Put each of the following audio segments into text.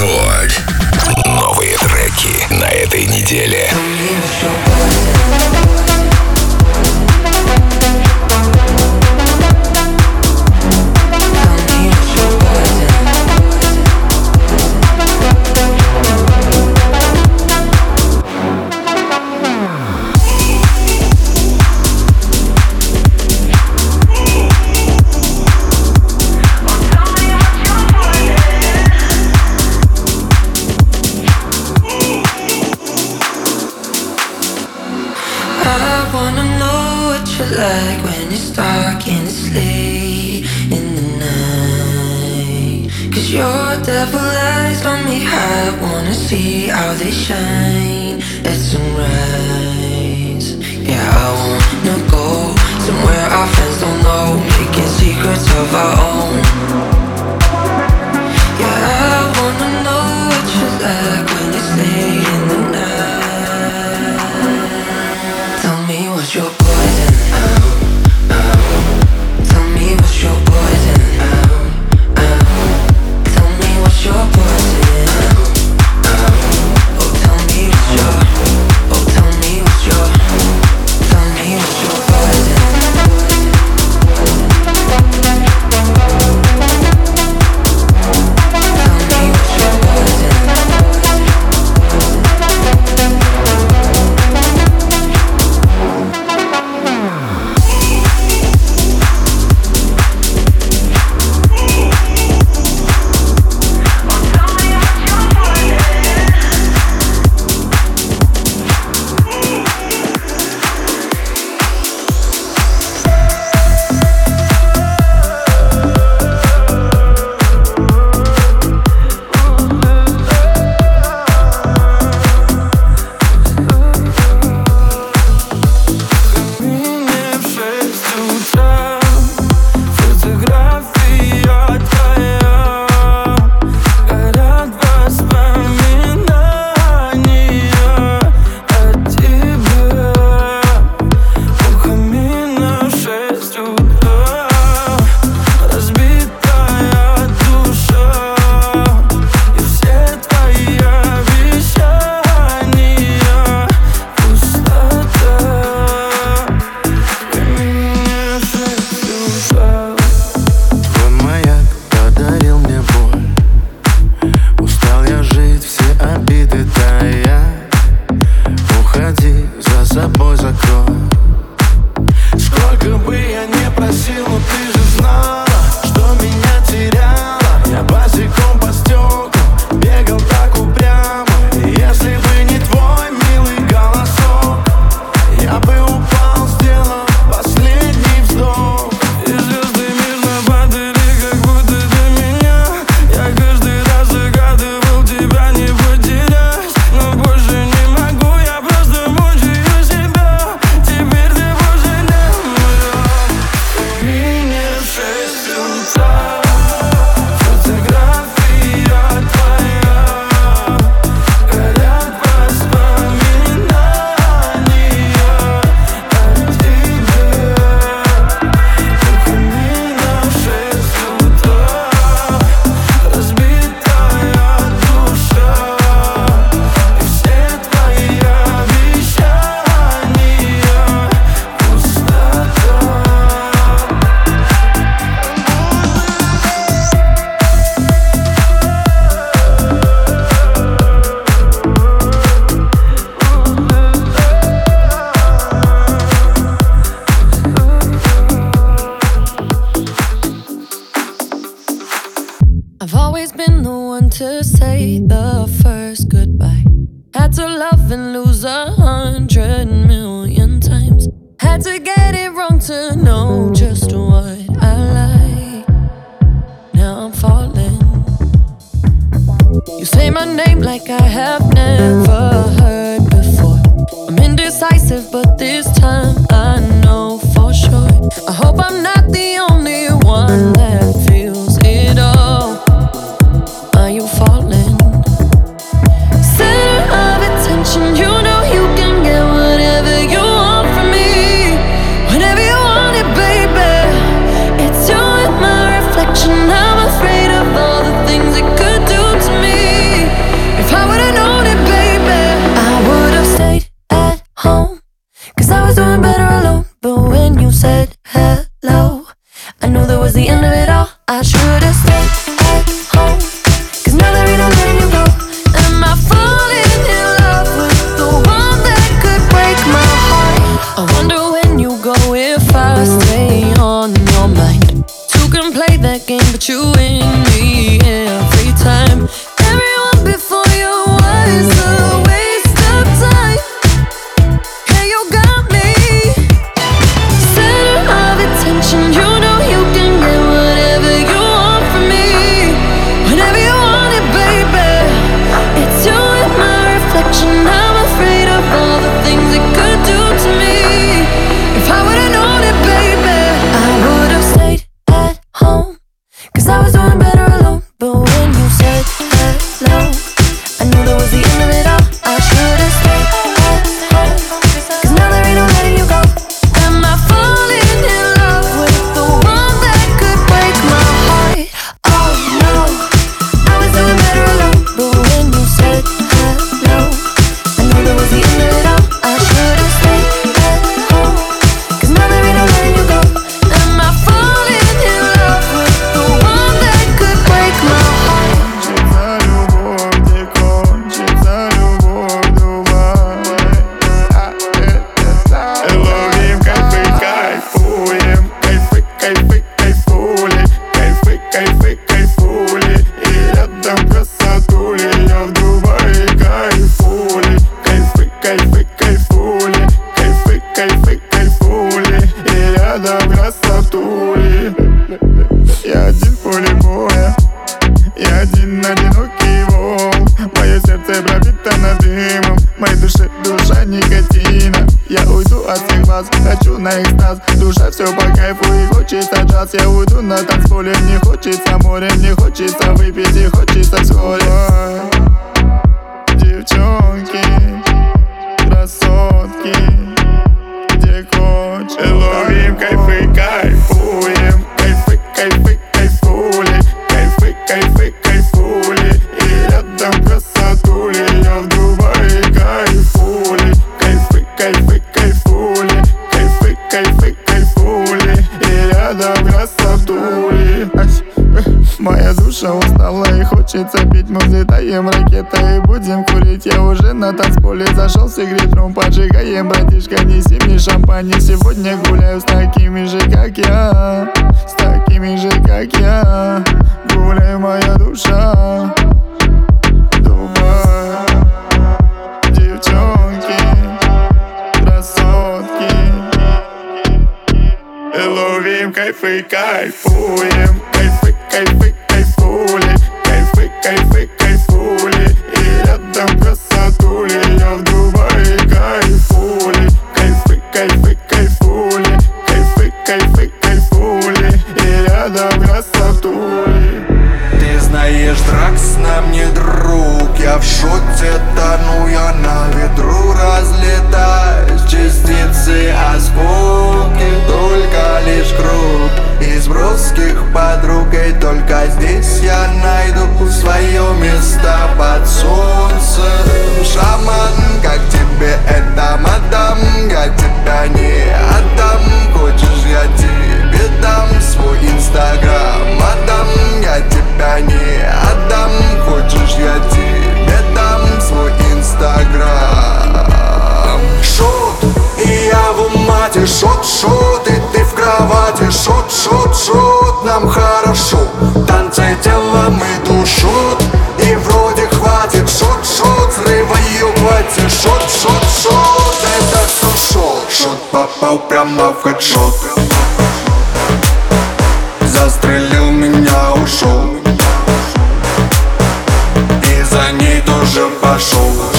Рекорд. Новые треки на этой неделе. одинокий like I have never heard before. I'm indecisive, but this time I know for sure. I hope I'm not the only one that feels it all. Are you falling? Center of attention, you know you can get whatever you want from me. You baby. It's you and my reflection. 只能 на экстаз Душа все по кайфу и хочется джаз. Я уйду на танцполе, не хочется море Не хочется выпить и хочется вскоре. Девчонки, красотки Где хочешь Ловим кайфы, кайфуем хочется пить Мы взлетаем ракетой. И будем курить Я уже на танцполе зашел с игритром Поджигаем, братишка, неси мне шампань. И сегодня гуляю с такими же, как я. С такими же, как я. Гуляй, моя душа. Дубай. Девчонки. Красотки. Ловим кайфы, кайфуем. Кайфы, кайфы, Кайфы, кайфули И рядом красотули Я в Дубае кайфули. Кайфы, кайфы, кайфули Кайфы, кайфы, кайфули И рядом красотули. Ты знаешь, Дракс нам не друг Я в шоте тону, я на ветру разлетаюсь. Частицы осколки, только лишь круг. Из броских подруг И только здесь я найду свое место под солнцем. Шаман, все шот Шот попал прямо в хедшот. Застрелил меня, ушел. И за ней тоже пошел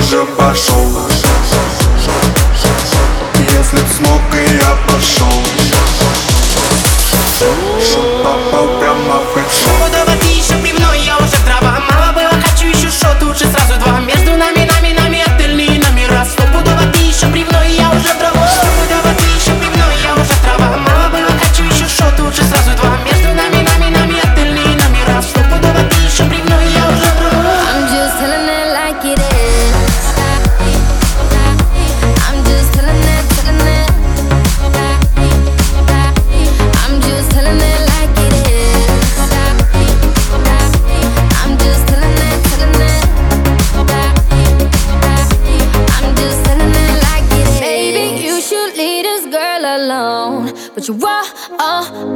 тоже пошел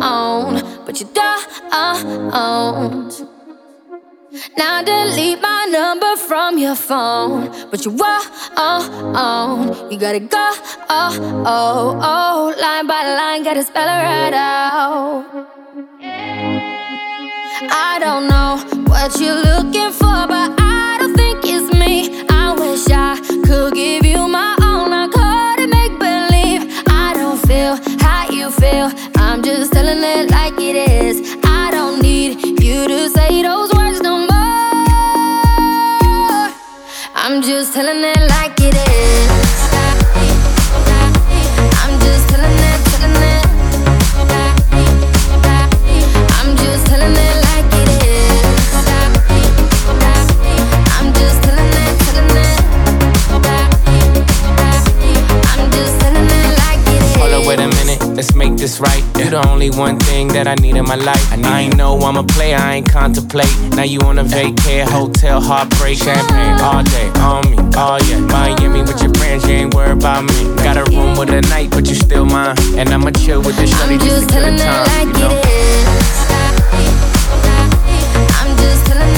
won't, but you don't. Now delete my number from your phone. But you won't, you gotta go, oh, oh, oh. Line by line, gotta spell it right out. I don't know what you're looking for, but I don't think it's me. I wish I could give like the only one thing that I need in my life. I, I ain't know I'm a player, I ain't contemplate. Now you on a vacay, hotel, heartbreak, champagne all day on me. Oh yeah, Miami with your friends, you ain't worried about me. Got a room with a night, but you still mine. And I'ma chill with this shorty just, just to kill the time. Like you know? I'm just telling